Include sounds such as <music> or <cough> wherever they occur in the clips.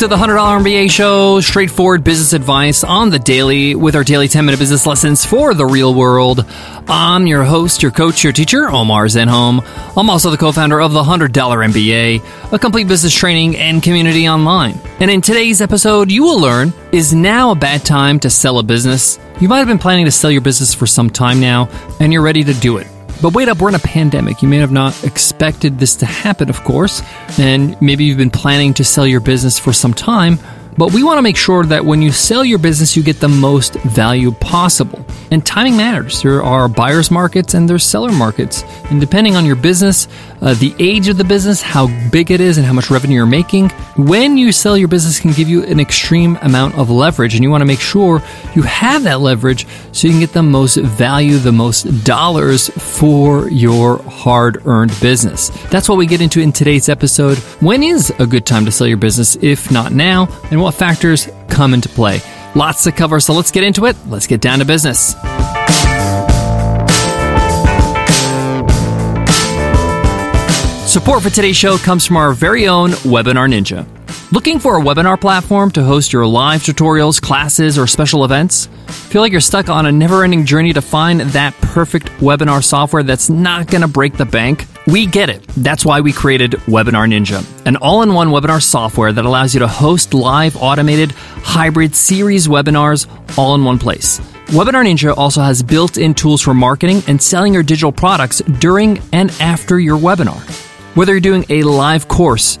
to the $100 MBA show, straightforward business advice on the daily with our daily 10 minute business lessons for the real world. I'm your host, your coach, your teacher, Omar Zenhom. I'm also the co founder of the $100 MBA, a complete business training and community online. And in today's episode, you will learn is now a bad time to sell a business? You might have been planning to sell your business for some time now, and you're ready to do it. But wait up, we're in a pandemic. You may have not expected this to happen, of course, and maybe you've been planning to sell your business for some time. But we want to make sure that when you sell your business, you get the most value possible. And timing matters. There are buyer's markets and there's seller markets. And depending on your business, uh, the age of the business, how big it is, and how much revenue you're making, when you sell your business can give you an extreme amount of leverage. And you want to make sure you have that leverage so you can get the most value, the most dollars for your hard earned business. That's what we get into in today's episode. When is a good time to sell your business, if not now? And what factors come into play? Lots to cover, so let's get into it. Let's get down to business. Support for today's show comes from our very own Webinar Ninja. Looking for a webinar platform to host your live tutorials, classes, or special events? Feel like you're stuck on a never ending journey to find that perfect webinar software that's not going to break the bank? We get it. That's why we created Webinar Ninja, an all in one webinar software that allows you to host live, automated, hybrid series webinars all in one place. Webinar Ninja also has built in tools for marketing and selling your digital products during and after your webinar. Whether you're doing a live course,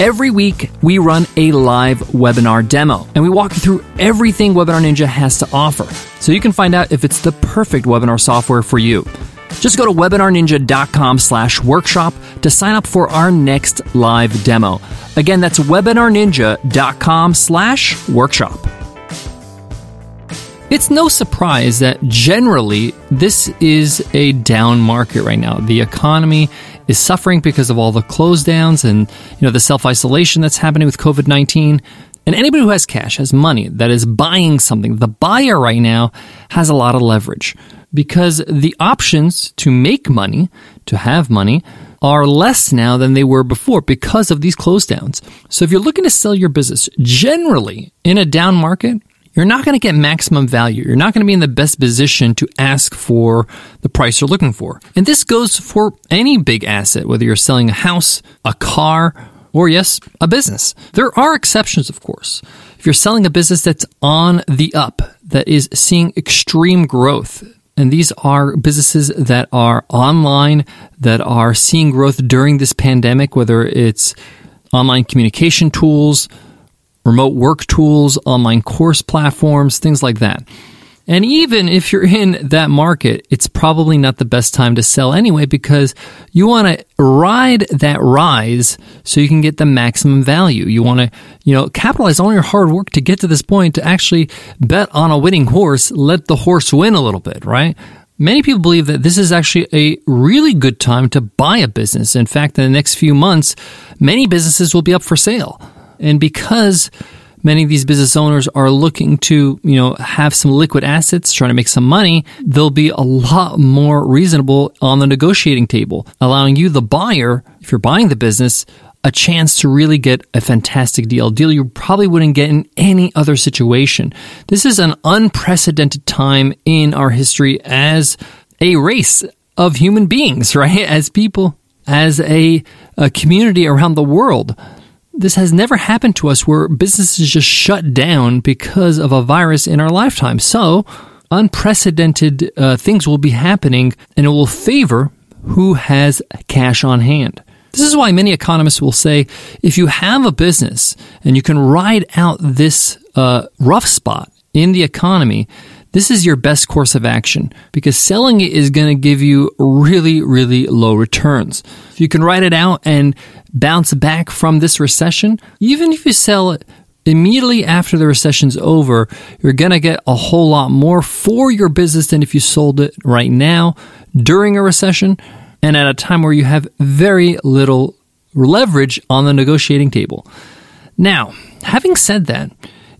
Every week, we run a live webinar demo and we walk you through everything Webinar Ninja has to offer so you can find out if it's the perfect webinar software for you. Just go to webinarninja.com slash workshop to sign up for our next live demo. Again, that's webinarninja.com slash workshop. It's no surprise that generally this is a down market right now. The economy is suffering because of all the close downs and you know the self-isolation that's happening with COVID-19. And anybody who has cash, has money that is buying something, the buyer right now has a lot of leverage because the options to make money, to have money, are less now than they were before because of these close downs. So if you're looking to sell your business generally in a down market, you're not going to get maximum value. You're not going to be in the best position to ask for the price you're looking for. And this goes for any big asset, whether you're selling a house, a car, or yes, a business. There are exceptions, of course. If you're selling a business that's on the up, that is seeing extreme growth, and these are businesses that are online, that are seeing growth during this pandemic, whether it's online communication tools, remote work tools, online course platforms, things like that. And even if you're in that market, it's probably not the best time to sell anyway because you want to ride that rise so you can get the maximum value. You want to, you know, capitalize on your hard work to get to this point to actually bet on a winning horse, let the horse win a little bit, right? Many people believe that this is actually a really good time to buy a business. In fact, in the next few months, many businesses will be up for sale. And because many of these business owners are looking to, you know, have some liquid assets, trying to make some money, they'll be a lot more reasonable on the negotiating table, allowing you, the buyer, if you're buying the business, a chance to really get a fantastic deal, a deal you probably wouldn't get in any other situation. This is an unprecedented time in our history as a race of human beings, <laughs> right? As people, as a, a community around the world this has never happened to us where businesses just shut down because of a virus in our lifetime. So, unprecedented uh, things will be happening and it will favor who has cash on hand. This is why many economists will say if you have a business and you can ride out this uh, rough spot in the economy, this is your best course of action because selling it is going to give you really, really low returns. If you can write it out and bounce back from this recession, even if you sell it immediately after the recession's over, you're going to get a whole lot more for your business than if you sold it right now during a recession and at a time where you have very little leverage on the negotiating table. Now, having said that,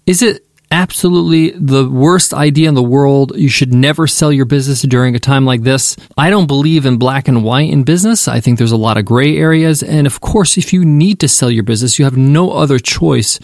is it absolutely the worst idea in the world. You should never sell your business during a time like this. I don't believe in black and white in business. I think there's a lot of gray areas. And of course, if you need to sell your business, you have no other choice.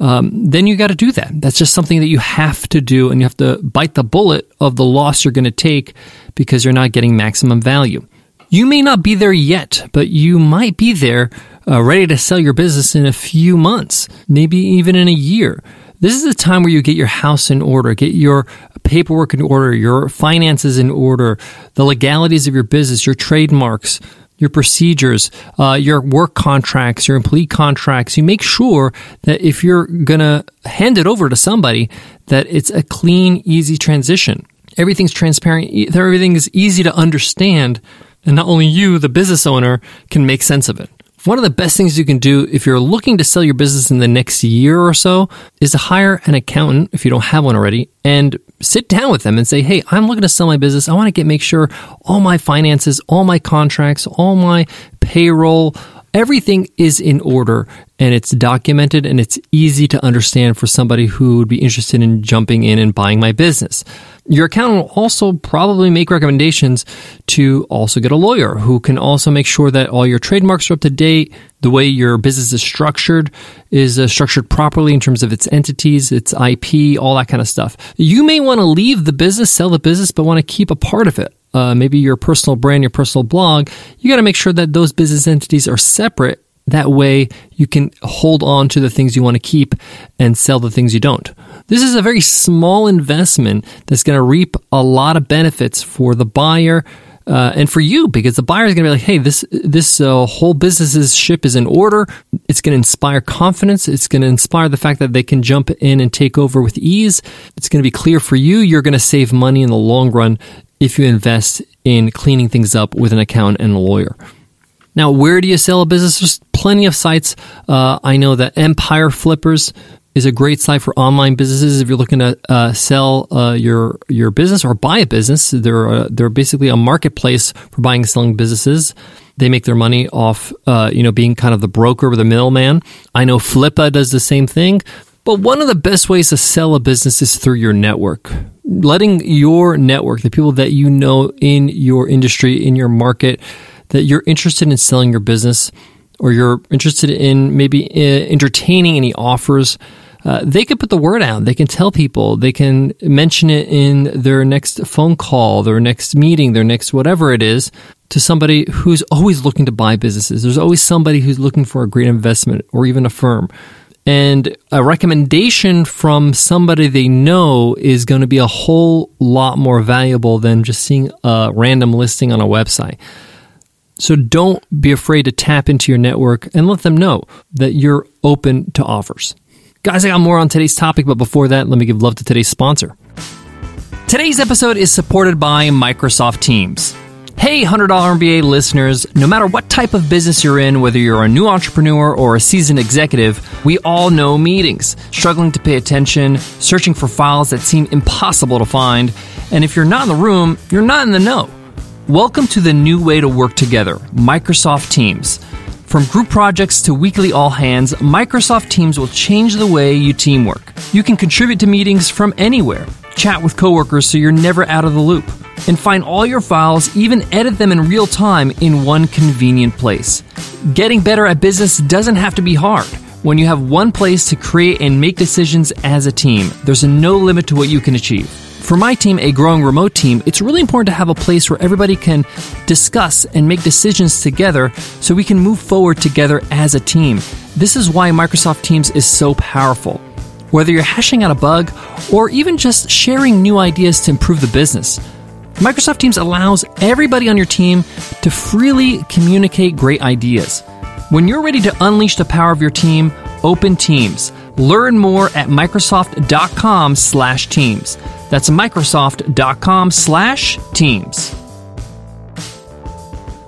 Um, then you got to do that. That's just something that you have to do, and you have to bite the bullet of the loss you're going to take because you're not getting maximum value. You may not be there yet, but you might be there uh, ready to sell your business in a few months, maybe even in a year. This is the time where you get your house in order, get your paperwork in order, your finances in order, the legalities of your business, your trademarks, your procedures, uh, your work contracts, your employee contracts. You make sure that if you're going to hand it over to somebody, that it's a clean, easy transition. Everything's transparent. Everything is easy to understand. And not only you, the business owner, can make sense of it. One of the best things you can do if you're looking to sell your business in the next year or so is to hire an accountant if you don't have one already and sit down with them and say, Hey, I'm looking to sell my business. I want to get, make sure all my finances, all my contracts, all my payroll, everything is in order and it's documented and it's easy to understand for somebody who would be interested in jumping in and buying my business. Your accountant will also probably make recommendations to also get a lawyer who can also make sure that all your trademarks are up to date, the way your business is structured is uh, structured properly in terms of its entities, its IP, all that kind of stuff. You may want to leave the business, sell the business, but want to keep a part of it. Uh, maybe your personal brand, your personal blog. You got to make sure that those business entities are separate that way, you can hold on to the things you want to keep and sell the things you don't. This is a very small investment that's going to reap a lot of benefits for the buyer. Uh, and for you, because the buyer is going to be like, "Hey, this this uh, whole business's ship is in order. It's going to inspire confidence. It's going to inspire the fact that they can jump in and take over with ease. It's going to be clear for you. You're going to save money in the long run if you invest in cleaning things up with an accountant and a lawyer." Now, where do you sell a business? There's plenty of sites. Uh, I know that Empire Flippers is a great site for online businesses. If you're looking to uh, sell uh, your your business or buy a business, they're uh, they're basically a marketplace for buying and selling businesses. They make their money off, uh, you know, being kind of the broker or the middleman. I know Flippa does the same thing. But one of the best ways to sell a business is through your network. Letting your network, the people that you know in your industry, in your market, that you're interested in selling your business or you're interested in maybe uh, entertaining any offers, uh, they can put the word out. They can tell people. They can mention it in their next phone call, their next meeting, their next whatever it is to somebody who's always looking to buy businesses. There's always somebody who's looking for a great investment or even a firm. And a recommendation from somebody they know is going to be a whole lot more valuable than just seeing a random listing on a website. So don't be afraid to tap into your network and let them know that you're open to offers. Guys, I got more on today's topic, but before that, let me give love to today's sponsor. Today's episode is supported by Microsoft Teams. Hey, $100 MBA listeners, no matter what type of business you're in, whether you're a new entrepreneur or a seasoned executive, we all know meetings, struggling to pay attention, searching for files that seem impossible to find, and if you're not in the room, you're not in the know. Welcome to the new way to work together Microsoft Teams. From group projects to weekly all hands, Microsoft Teams will change the way you teamwork. You can contribute to meetings from anywhere, chat with coworkers so you're never out of the loop, and find all your files, even edit them in real time in one convenient place. Getting better at business doesn't have to be hard. When you have one place to create and make decisions as a team, there's no limit to what you can achieve. For my team, a growing remote team, it's really important to have a place where everybody can discuss and make decisions together so we can move forward together as a team. This is why Microsoft Teams is so powerful. Whether you're hashing out a bug or even just sharing new ideas to improve the business, Microsoft Teams allows everybody on your team to freely communicate great ideas. When you're ready to unleash the power of your team, open Teams. Learn more at microsoft.com/teams. That's Microsoft.com slash Teams.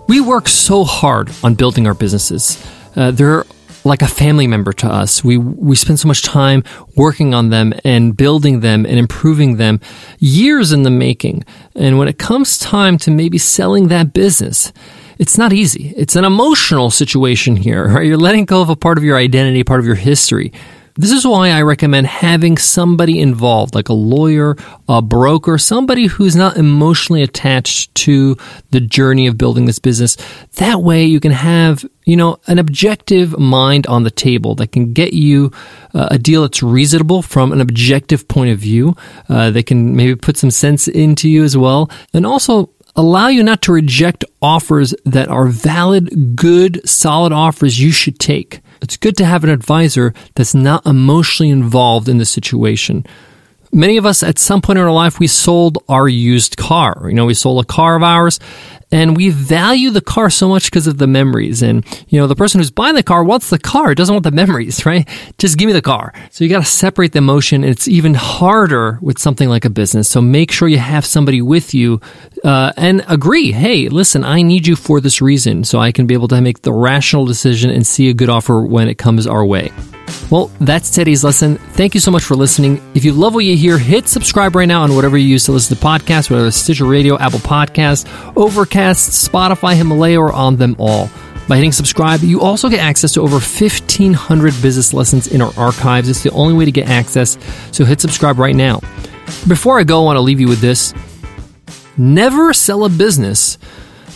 We work so hard on building our businesses. Uh, there like a family member to us. We we spend so much time working on them and building them and improving them, years in the making. And when it comes time to maybe selling that business, it's not easy. It's an emotional situation here, <laughs> right? You're letting go of a part of your identity, part of your history. This is why I recommend having somebody involved, like a lawyer, a broker, somebody who's not emotionally attached to the journey of building this business. That way you can have, you know, an objective mind on the table that can get you uh, a deal that's reasonable from an objective point of view. Uh, they can maybe put some sense into you as well. And also allow you not to reject offers that are valid, good, solid offers you should take. It's good to have an advisor that's not emotionally involved in the situation. Many of us at some point in our life, we sold our used car. You know, we sold a car of ours and we value the car so much because of the memories. And, you know, the person who's buying the car wants the car, doesn't want the memories, <laughs> right? Just give me the car. So you got to separate the emotion. It's even harder with something like a business. So make sure you have somebody with you uh, and agree. Hey, listen, I need you for this reason. So I can be able to make the rational decision and see a good offer when it comes our way. Well, that's today's lesson. Thank you so much for listening. If you love what you hear, hit subscribe right now on whatever you use to listen to podcasts, whether it's Stitcher Radio, Apple Podcasts, Overcast, Spotify, Himalaya, or on them all. By hitting subscribe, you also get access to over 1,500 business lessons in our archives. It's the only way to get access, so hit subscribe right now. Before I go, I want to leave you with this. Never sell a business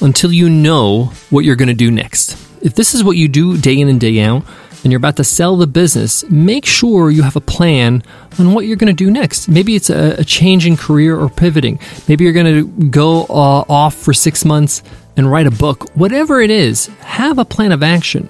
until you know what you're going to do next. If this is what you do day in and day out, and you're about to sell the business, make sure you have a plan on what you're going to do next. Maybe it's a, a change in career or pivoting. Maybe you're going to go uh, off for six months and write a book. Whatever it is, have a plan of action.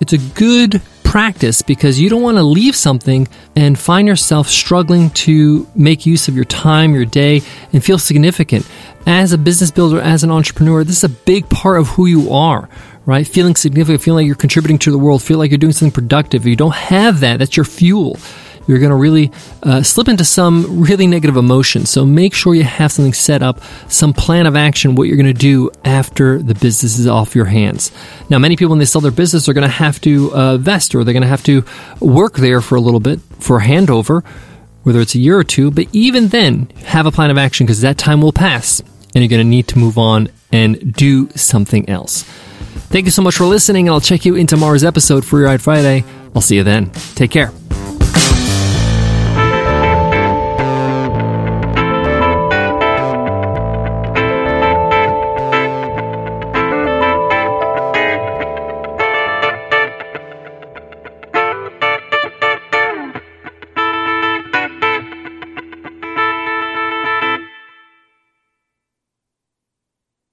It's a good practice because you don't want to leave something and find yourself struggling to make use of your time, your day, and feel significant. As a business builder, as an entrepreneur, this is a big part of who you are right? Feeling significant, feeling like you're contributing to the world, feel like you're doing something productive. If you don't have that, that's your fuel. You're going to really uh, slip into some really negative emotions. So make sure you have something set up, some plan of action, what you're going to do after the business is off your hands. Now, many people, when they sell their business, are going to have to uh, vest or they're going to have to work there for a little bit for a handover, whether it's a year or two. But even then, have a plan of action because that time will pass and you're going to need to move on and do something else. Thank you so much for listening, and I'll check you in tomorrow's episode for Ride Friday. I'll see you then. Take care.